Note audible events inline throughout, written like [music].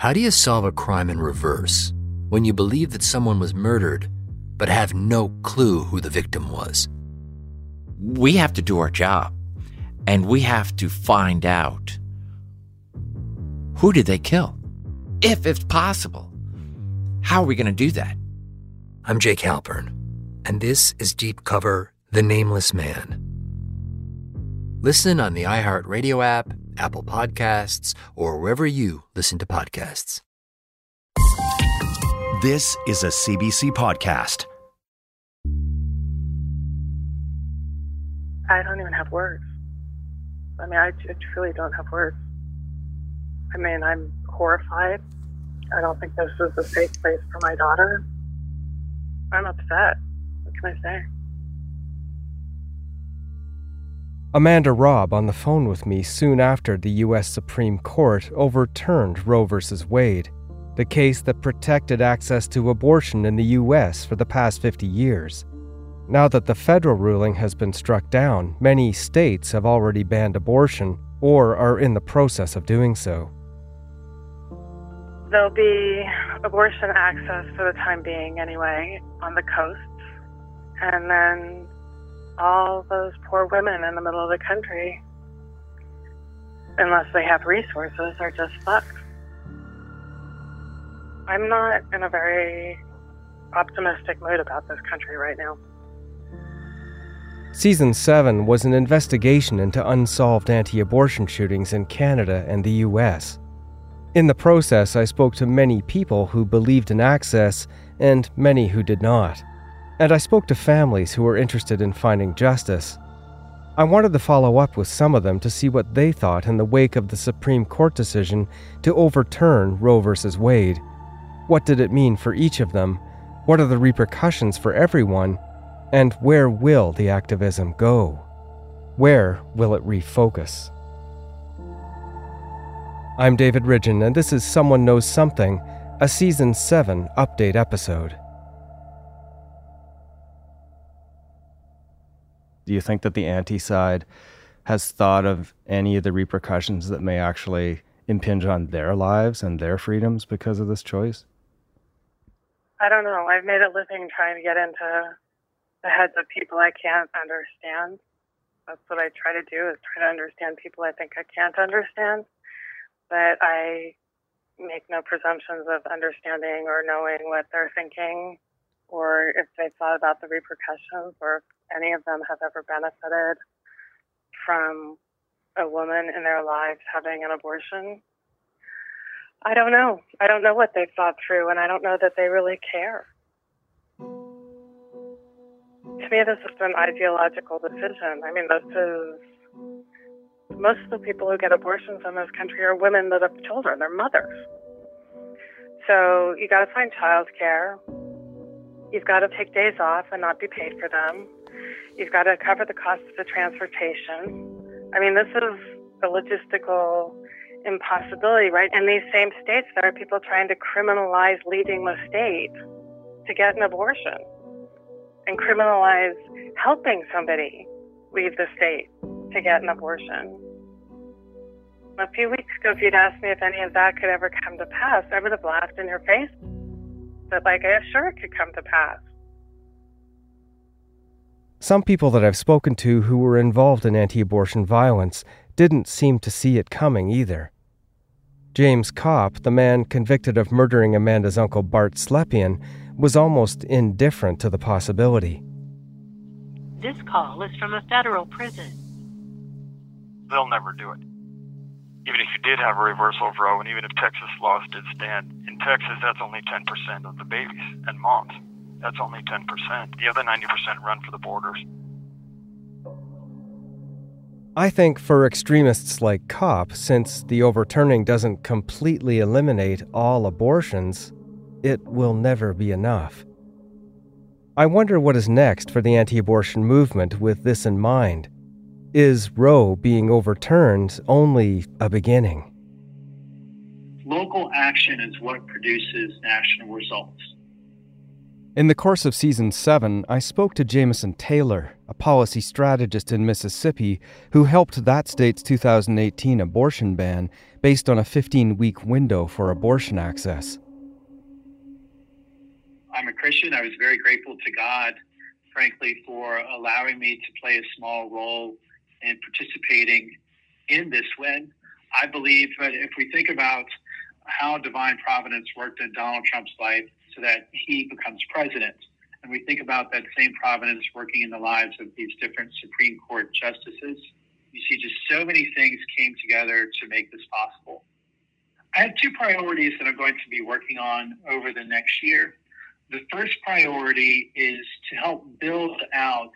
How do you solve a crime in reverse when you believe that someone was murdered but have no clue who the victim was? We have to do our job and we have to find out who did they kill? If it's possible. How are we going to do that? I'm Jake Halpern, and this is Deep Cover The Nameless Man. Listen on the iHeartRadio app, Apple Podcasts, or wherever you listen to podcasts. This is a CBC podcast. I don't even have words. I mean, I truly don't have words. I mean, I'm horrified. I don't think this is a safe place for my daughter. I'm upset. What can I say? Amanda Robb on the phone with me soon after the U.S. Supreme Court overturned Roe v. Wade, the case that protected access to abortion in the U.S. for the past 50 years. Now that the federal ruling has been struck down, many states have already banned abortion or are in the process of doing so. There'll be abortion access for the time being, anyway, on the coast. And then all those poor women in the middle of the country, unless they have resources, are just fucked. I'm not in a very optimistic mood about this country right now. Season 7 was an investigation into unsolved anti abortion shootings in Canada and the US. In the process, I spoke to many people who believed in access and many who did not. And I spoke to families who were interested in finding justice. I wanted to follow up with some of them to see what they thought in the wake of the Supreme Court decision to overturn Roe v. Wade. What did it mean for each of them? What are the repercussions for everyone? And where will the activism go? Where will it refocus? I'm David Ridgen, and this is Someone Knows Something, a Season 7 update episode. Do you think that the anti side has thought of any of the repercussions that may actually impinge on their lives and their freedoms because of this choice? I don't know. I've made a living trying to get into the heads of people I can't understand. That's what I try to do is try to understand people I think I can't understand but I make no presumptions of understanding or knowing what they're thinking or if they've thought about the repercussions or if any of them have ever benefited from a woman in their lives having an abortion. I don't know. I don't know what they've thought through, and I don't know that they really care. To me, this is an ideological decision. I mean, this is most of the people who get abortions in this country are women that have children, they're mothers. So you got to find childcare. You've got to take days off and not be paid for them. You've got to cover the cost of the transportation. I mean, this is a logistical impossibility, right? In these same states, there are people trying to criminalize leaving the state to get an abortion and criminalize helping somebody leave the state to get an abortion. A few weeks ago, if you'd asked me if any of that could ever come to pass, I would have laughed in your face. But, like, I sure it could come to pass. Some people that I've spoken to who were involved in anti abortion violence didn't seem to see it coming either. James Kopp, the man convicted of murdering Amanda's uncle Bart Slepian, was almost indifferent to the possibility. This call is from a federal prison. They'll never do it. Even if you did have a reversal of Roe, and even if Texas laws did stand, in Texas, that's only 10% of the babies and moms. That's only 10%. The other 90% run for the borders. I think for extremists like Kopp, since the overturning doesn't completely eliminate all abortions, it will never be enough. I wonder what is next for the anti abortion movement with this in mind. Is Roe being overturned only a beginning? Local action is what produces national results. In the course of season 7, I spoke to Jameson Taylor, a policy strategist in Mississippi who helped that state's 2018 abortion ban based on a 15 week window for abortion access. I'm a Christian. I was very grateful to God, frankly, for allowing me to play a small role in participating in this win. I believe that if we think about how divine providence worked in Donald Trump's life so that he becomes president, and we think about that same providence working in the lives of these different Supreme Court justices, you see just so many things came together to make this possible. I have two priorities that I'm going to be working on over the next year. The first priority is to help build out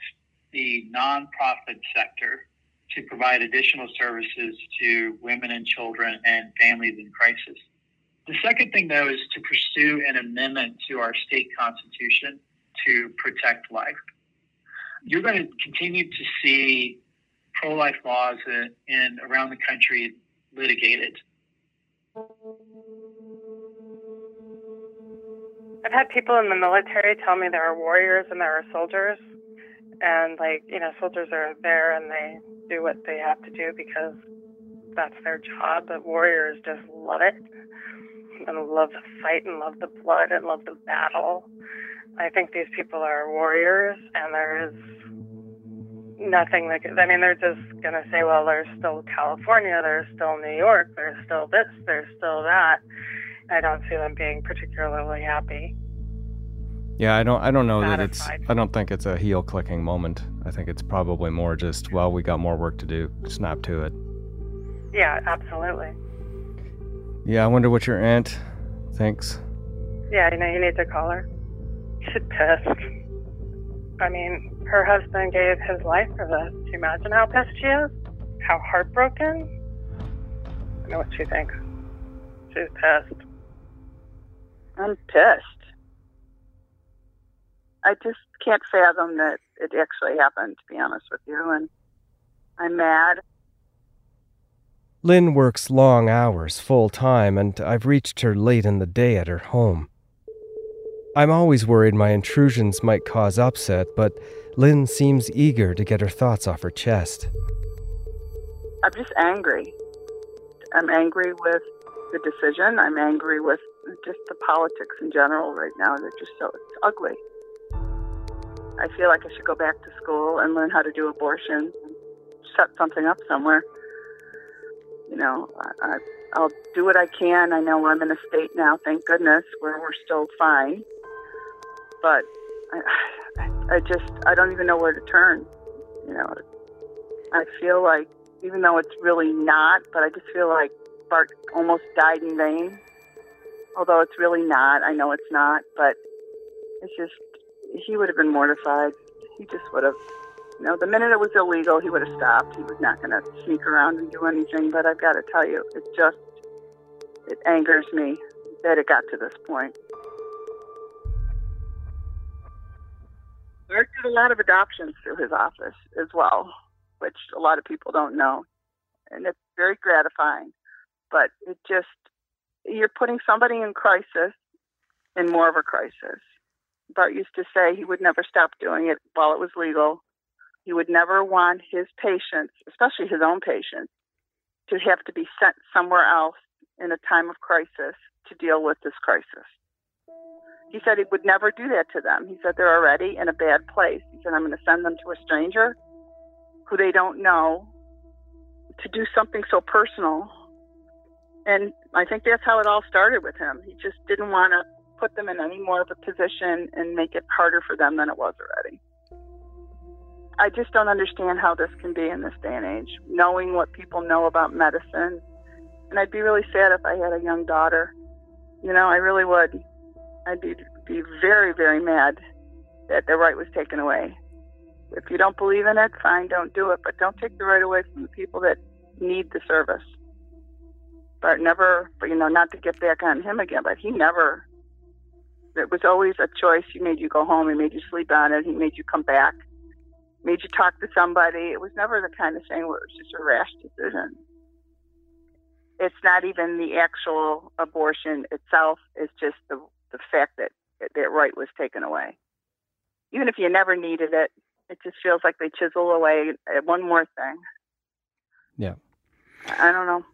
the nonprofit sector to provide additional services to women and children and families in crisis. The second thing, though, is to pursue an amendment to our state constitution to protect life. You're going to continue to see pro life laws in, in around the country litigated. I've had people in the military tell me there are warriors and there are soldiers. And, like, you know, soldiers are there and they do what they have to do because that's their job. But warriors just love it and love the fight and love the blood and love the battle. I think these people are warriors and there is nothing that I mean, they're just to say, well, there's still California, there's still New York, there's still this, there's still that. I don't see them being particularly happy. Yeah, I don't. I don't know that it's. I don't think it's a heel clicking moment. I think it's probably more just, well, we got more work to do. Snap to it. Yeah, absolutely. Yeah, I wonder what your aunt thinks. Yeah, you know, you need to call her. She's pissed. I mean, her husband gave his life for this. Do you imagine how pissed she is? How heartbroken? I know what she thinks. She's pissed. I'm pissed. I just can't fathom that it actually happened, to be honest with you. And I'm mad. Lynne works long hours full time, and I've reached her late in the day at her home. I'm always worried my intrusions might cause upset, but Lynne seems eager to get her thoughts off her chest. I'm just angry. I'm angry with the decision. I'm angry with just the politics in general right now. They're just so it's ugly. I feel like I should go back to school and learn how to do abortion, set something up somewhere. You know, I, I'll do what I can. I know I'm in a state now, thank goodness, where we're still fine. But I, I just, I don't even know where to turn. You know, I feel like, even though it's really not, but I just feel like Bart almost died in vain. Although it's really not. I know it's not, but it's just he would have been mortified. He just would have, you know, the minute it was illegal, he would have stopped. He was not going to sneak around and do anything. But I've got to tell you, it just, it angers me that it got to this point. Eric did a lot of adoptions through his office as well, which a lot of people don't know. And it's very gratifying. But it just, you're putting somebody in crisis in more of a crisis. Bart used to say he would never stop doing it while it was legal. He would never want his patients, especially his own patients, to have to be sent somewhere else in a time of crisis to deal with this crisis. He said he would never do that to them. He said they're already in a bad place. He said, I'm going to send them to a stranger who they don't know to do something so personal. And I think that's how it all started with him. He just didn't want to put them in any more of a position and make it harder for them than it was already. I just don't understand how this can be in this day and age, knowing what people know about medicine. And I'd be really sad if I had a young daughter. You know, I really would. I'd be be very, very mad that the right was taken away. If you don't believe in it, fine, don't do it. But don't take the right away from the people that need the service. But never, you know, not to get back on him again, but he never it was always a choice. He made you go home. He made you sleep on it. He made you come back. Made you talk to somebody. It was never the kind of thing where it was just a rash decision. It's not even the actual abortion itself. It's just the the fact that that, that right was taken away. Even if you never needed it, it just feels like they chisel away one more thing. Yeah. I don't know.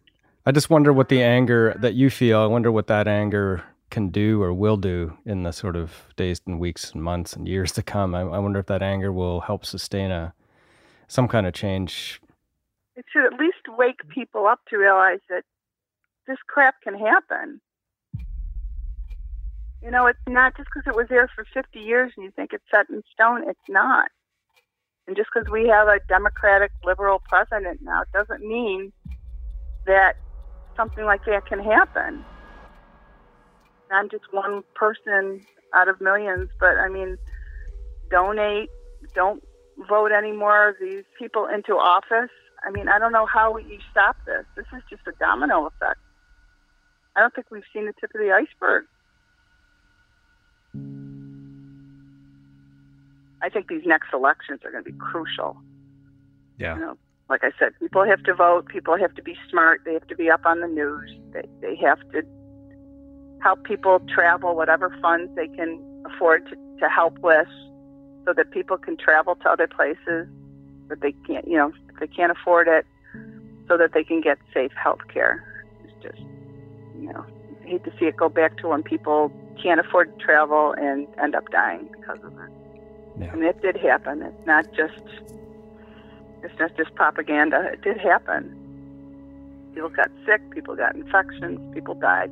I just wonder what the anger that you feel, I wonder what that anger can do or will do in the sort of days and weeks and months and years to come. I, I wonder if that anger will help sustain a some kind of change. It should at least wake people up to realize that this crap can happen. You know, it's not just because it was there for 50 years and you think it's set in stone. It's not. And just because we have a Democratic liberal president now doesn't mean that something like that can happen. I'm just one person out of millions, but I mean, donate, don't vote any more of these people into office. I mean, I don't know how you stop this. This is just a domino effect. I don't think we've seen the tip of the iceberg. I think these next elections are going to be crucial. Yeah. You know, like I said, people have to vote. People have to be smart. They have to be up on the news. They, they have to help people travel whatever funds they can afford to, to help with so that people can travel to other places that they can't, you know, if they can't afford it, so that they can get safe health care. It's just, you know, I hate to see it go back to when people can't afford to travel and end up dying because of it. Yeah. I mean, it did happen. It's not just, it's not just propaganda. It did happen. People got sick. People got infections. People died.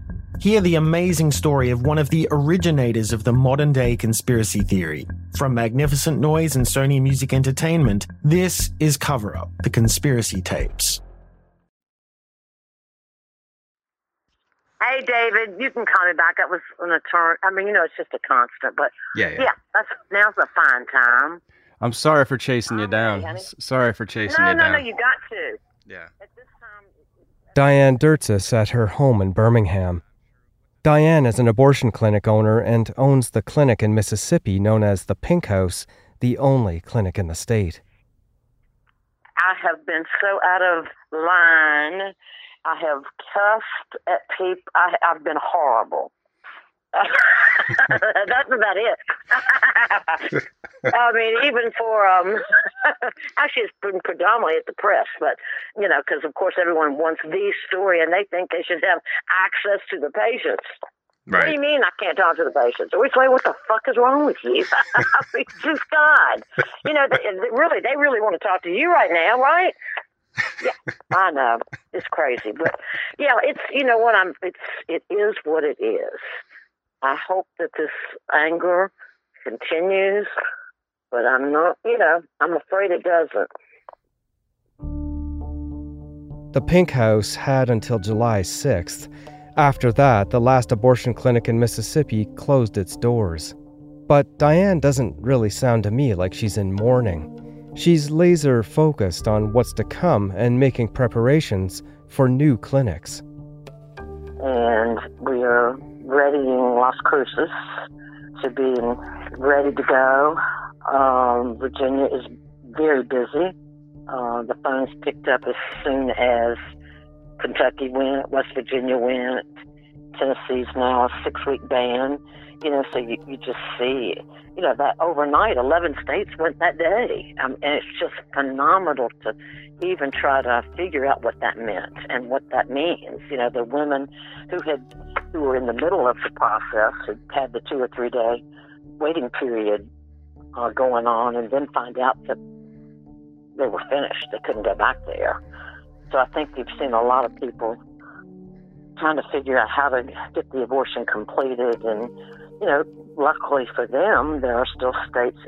Hear the amazing story of one of the originators of the modern day conspiracy theory. From Magnificent Noise and Sony Music Entertainment, this is Cover Up, the conspiracy tapes. Hey, David, you can call me back. That was an turn. I mean, you know, it's just a constant, but Yeah, yeah. yeah, that's now's a fine time. I'm sorry for chasing you down. S- Sorry for chasing no, you no, down. no, no, you got to. Yeah. Diane Derzis at her home in Birmingham. Diane is an abortion clinic owner and owns the clinic in Mississippi known as the Pink House, the only clinic in the state. I have been so out of line. I have cussed at people. I, I've been horrible. [laughs] That's about it. [laughs] I mean, even for um, [laughs] actually, it's been predominantly at the press, but you know, because of course everyone wants the story and they think they should have access to the patients. What do you mean I can't talk to the patients? We say, what the fuck is wrong with you? I mean, just God. You know, they, they really, they really want to talk to you right now, right? Yeah, I know it's crazy, but yeah, it's you know what I'm. It's it is what it is. I hope that this anger continues, but I'm not. You know, I'm afraid it doesn't. The Pink House had until July 6th. After that, the last abortion clinic in Mississippi closed its doors. But Diane doesn't really sound to me like she's in mourning. She's laser focused on what's to come and making preparations for new clinics. and we are readying Las Cruces to be ready to go. Um, Virginia is very busy. Uh, the phones picked up as soon as Kentucky went, West Virginia went, Tennessee's now a six week ban. You know, so you, you just see, you know, that overnight, 11 states went that day. Um, and it's just phenomenal to even try to figure out what that meant and what that means. You know, the women who had, who were in the middle of the process had had the two or three day waiting period uh, going on and then find out that they were finished. They couldn't go back there. So I think we've seen a lot of people trying to figure out how to get the abortion completed. And, you know, luckily for them, there are still states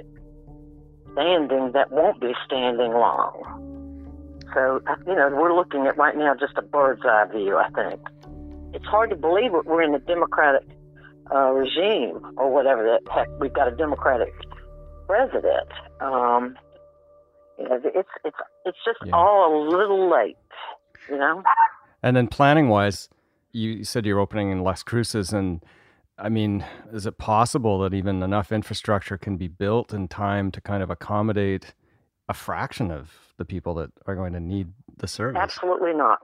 standing that won't be standing long. So, uh, you know, we're looking at right now just a bird's eye view, I think. It's hard to believe we're in a democratic uh, regime or whatever. That heck, we've got a Democratic president. Um, you know, it's it's it's just Yeah. all a little late. You know. And then planning wise, you said you're opening in Las Cruces, and I mean, is it possible that even enough infrastructure can be built in time to kind of accommodate a fraction of the people that are going to need the service? Absolutely not.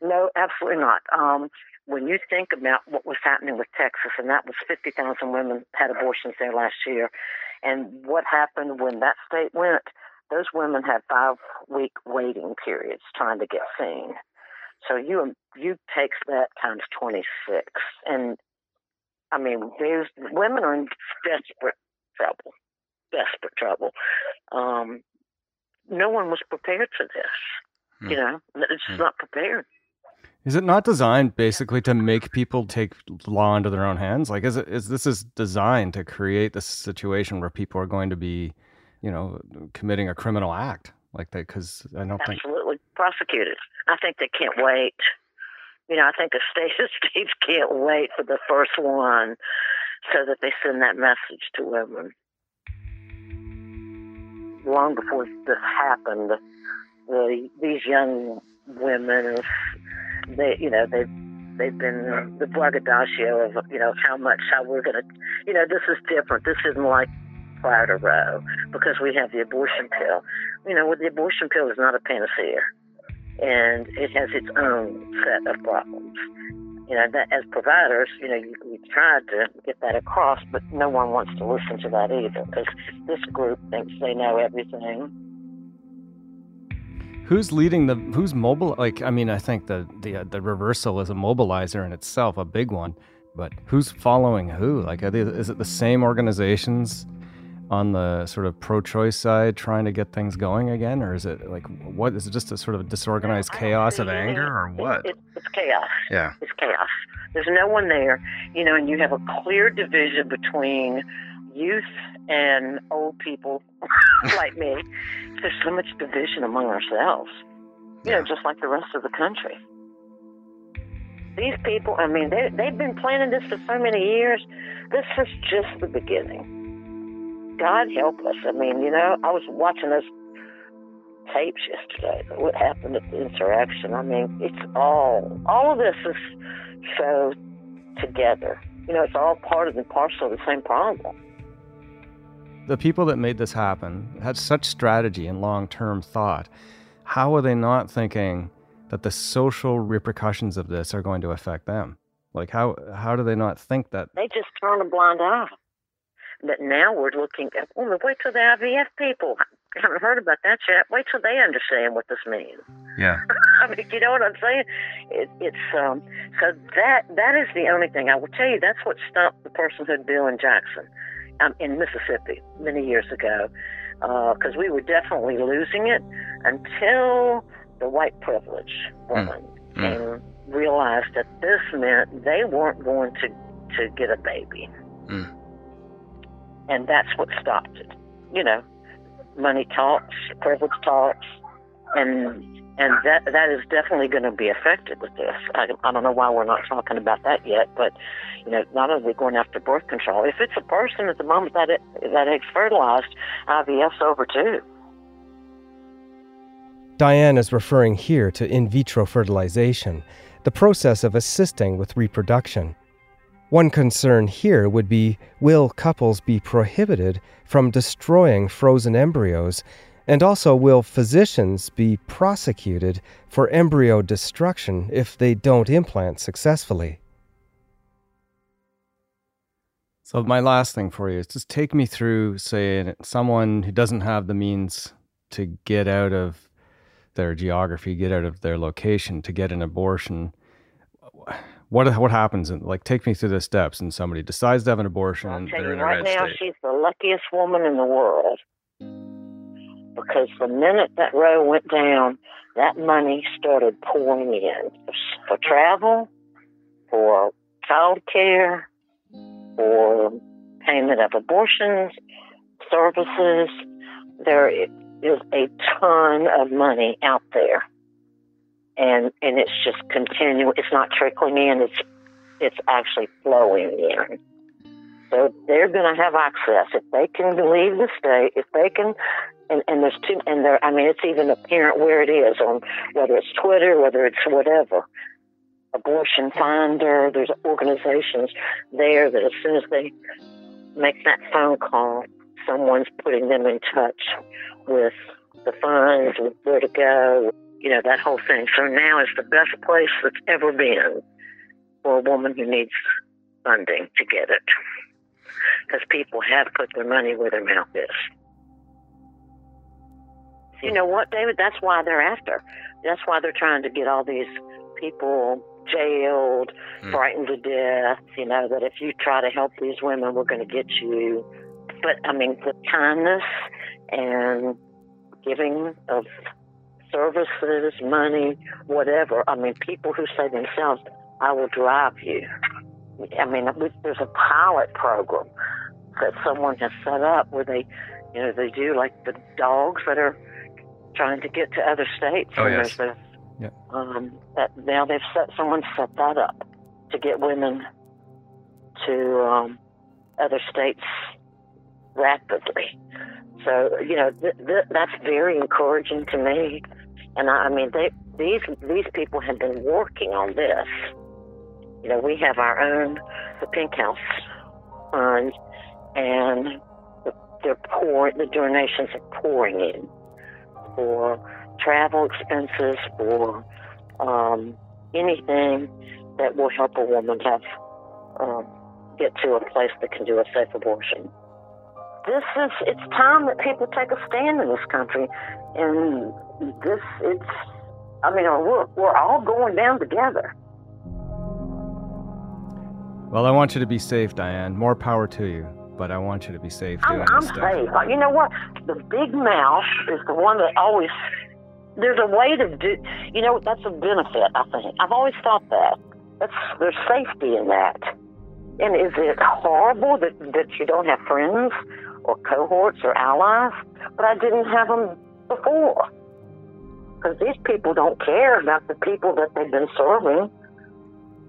No, absolutely not. Um, when you think about what was happening with Texas, and that was 50,000 women had abortions there last year, and what happened when that state went, those women had five week waiting periods trying to get seen. So you you takes that times 26, and I mean, there's women are in desperate trouble, desperate trouble. Um, no one was prepared for this. Hmm. You know, it's just not prepared. Is it not designed basically to make people take law into their own hands? Like, is it is this is designed to create this situation where people are going to be, you know, committing a criminal act? Like that? Because I don't think Absolutely prosecuted. I think they can't wait. You know, I think the [laughs] state the states can't wait for the first one so that they send that message to women. Long before this happened, the, these young women, they, you know, they've they've been the braggadocio of you know how much how we're gonna, you know, this is different. This isn't like prior to Roe because we have the abortion pill. You know, the abortion pill is not a panacea, and it has its own set of problems. You know, that as providers, you know, you, we tried to get that across, but no one wants to listen to that either because this group thinks they know everything. who's leading the who's mobile. Like, I mean, I think the the uh, the reversal is a mobilizer in itself, a big one. But who's following who? Like, they, is it the same organizations on the sort of pro-choice side trying to get things going again, or is it like what is it just a sort of disorganized chaos of anger, or what? It, it's chaos. Yeah. It's chaos. There's no one there, you know, and you have a clear division between youth and old people [laughs] like me. There's so much division among ourselves, you know, just like the rest of the country. These people, I mean, they, they've been planning this for so many years. This is just the beginning. God help us. I mean, you know, I was watching those tapes yesterday. What happened at the insurrection? I mean, it's all all of this is so together. You know, it's all part of the parcel of the same problem. the people that made this happen had such strategy and long-term thought. How are they not thinking that the social repercussions of this are going to affect them? Like how how do they not think that? They just turn a blind eye. But now we're looking at, well, wait till the IVF people haven't heard about that yet. Wait till they understand what this means. Yeah. [laughs] I mean, you know what I'm saying? It, it's um. So that that is the only thing I will tell you. That's what stopped the personhood bill in Jackson, um, in Mississippi, many years ago, because we were definitely losing it until the white privilege woman came realized that this meant they weren't going to to get a baby, and that's what stopped it. You know, money talks, privilege talks, and and that that is definitely going to be affected with this. I, I don't know why we're not talking about that yet, but you know, not only going after birth control. If it's a person at the moment that it, that egg's fertilized, IVF's over too. Diane is referring here to in vitro fertilization, the process of assisting with reproduction. One concern here would be will couples be prohibited from destroying frozen embryos, and also will physicians be prosecuted for embryo destruction if they don't implant successfully? So, my last thing for you is just take me through, say, someone who doesn't have the means to get out of their geography, get out of their location to get an abortion. What what happens? In, like, take me through the steps. And somebody decides to have an abortion. I'll tell you right now, state. she's the luckiest woman in the world. Because the minute that Roe went down, that money started pouring in for travel, for child care, for payment of abortions, services. There is a ton of money out there. And and it's just continuing. It's not trickling in. It's it's actually flowing in. So they're going to have access if they can leave the state. If they can, and, and there's two, and there. I mean, it's even apparent where it is on whether it's Twitter, whether it's whatever. Abortion Finder. There's organizations there that as soon as they make that phone call, someone's putting them in touch with the funds, with where to go, you know, that whole thing. So now is the best place that's ever been for a woman who needs funding to get it. Because people have put their money where their mouth is. You know what, David? That's why they're after. That's why they're trying to get all these people jailed, mm. frightened to death. You know, that if you try to help these women, we're going to get you. But I mean, the kindness and giving of services, money, whatever. I mean, people who say themselves, I will drive you. I mean, there's a pilot program that someone has set up where they, you know, they do like the dogs that are trying to get to other states. Oh, yes. There's a, um, that now they've set someone set that up to get women to um, other states rapidly. So you know th- th- that's very encouraging to me, and I, I mean they, these these people have been working on this. You know, we have our own the Pink House fund, and they're pouring the donations are pouring in for travel expenses, for um, anything that will help a woman have um, get to a place that can do a safe abortion this is it's time that people take a stand in this country. And this it's i mean we're, we're all going down together. Well i want you to be safe diane. More power to you. But i want you to be safe i'm, I'm safe. You know what? The big mouth is the one that always there's a way to do you know that's a benefit i think. I've always thought that. That's there's safety in that. And is it horrible that, that you don't have friends or cohorts or allies, but I didn't have them before. Because these people don't care about the people that they've been serving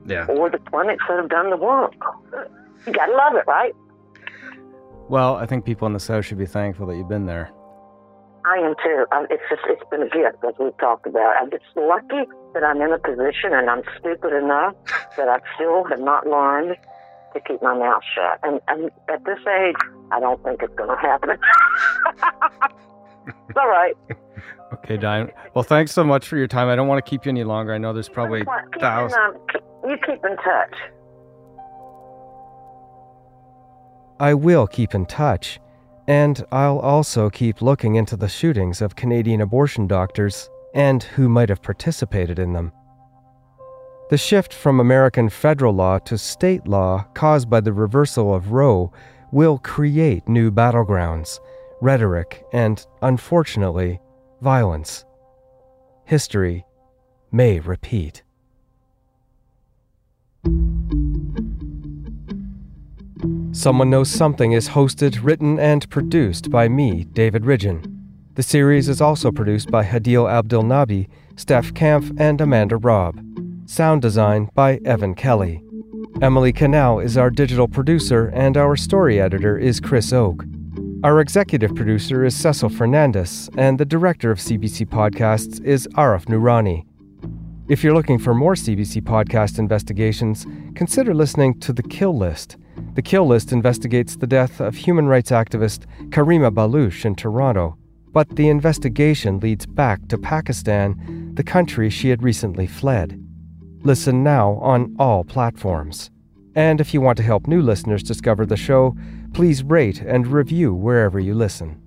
yeah. or the clinics that have done the work. You gotta love it, right? Well, I think people in the South should be thankful that you've been there. I am too. It's just it's been a gift, as we've talked about. I'm just lucky that I'm in a position, and I'm stupid enough that I still have not learned to keep my mouth shut. And, and at this age, I don't think it's going to happen. [laughs] it's all right. [laughs] Okay, Diane. Well, thanks so much for your time. I don't want to keep you any longer. I know there's probably thousands. Um, you keep in touch. I will keep in touch. And I'll also keep looking into the shootings of Canadian abortion doctors and who might have participated in them. The shift from American federal law to state law caused by the reversal of Roe will create new battlegrounds, rhetoric, and, unfortunately, violence. History may repeat. Someone Knows Something is hosted, written, and produced by me, David Ridgen. The series is also produced by Hadil Abdelnabi, Steph Kampf, and Amanda Robb. Sound design by Evan Kelly. Emily Canal is our digital producer, and our story editor is Chris Oke. Our executive producer is Cecil Fernandez, and the director of CBC Podcasts is Arif Noorani. If you're looking for more CBC podcast investigations, consider listening to The Kill List. The Kill List investigates the death of human rights activist Karima Baloch in Toronto, but the investigation leads back to Pakistan, the country she had recently fled. Listen now on all platforms. And if you want to help new listeners discover the show, please rate and review wherever you listen.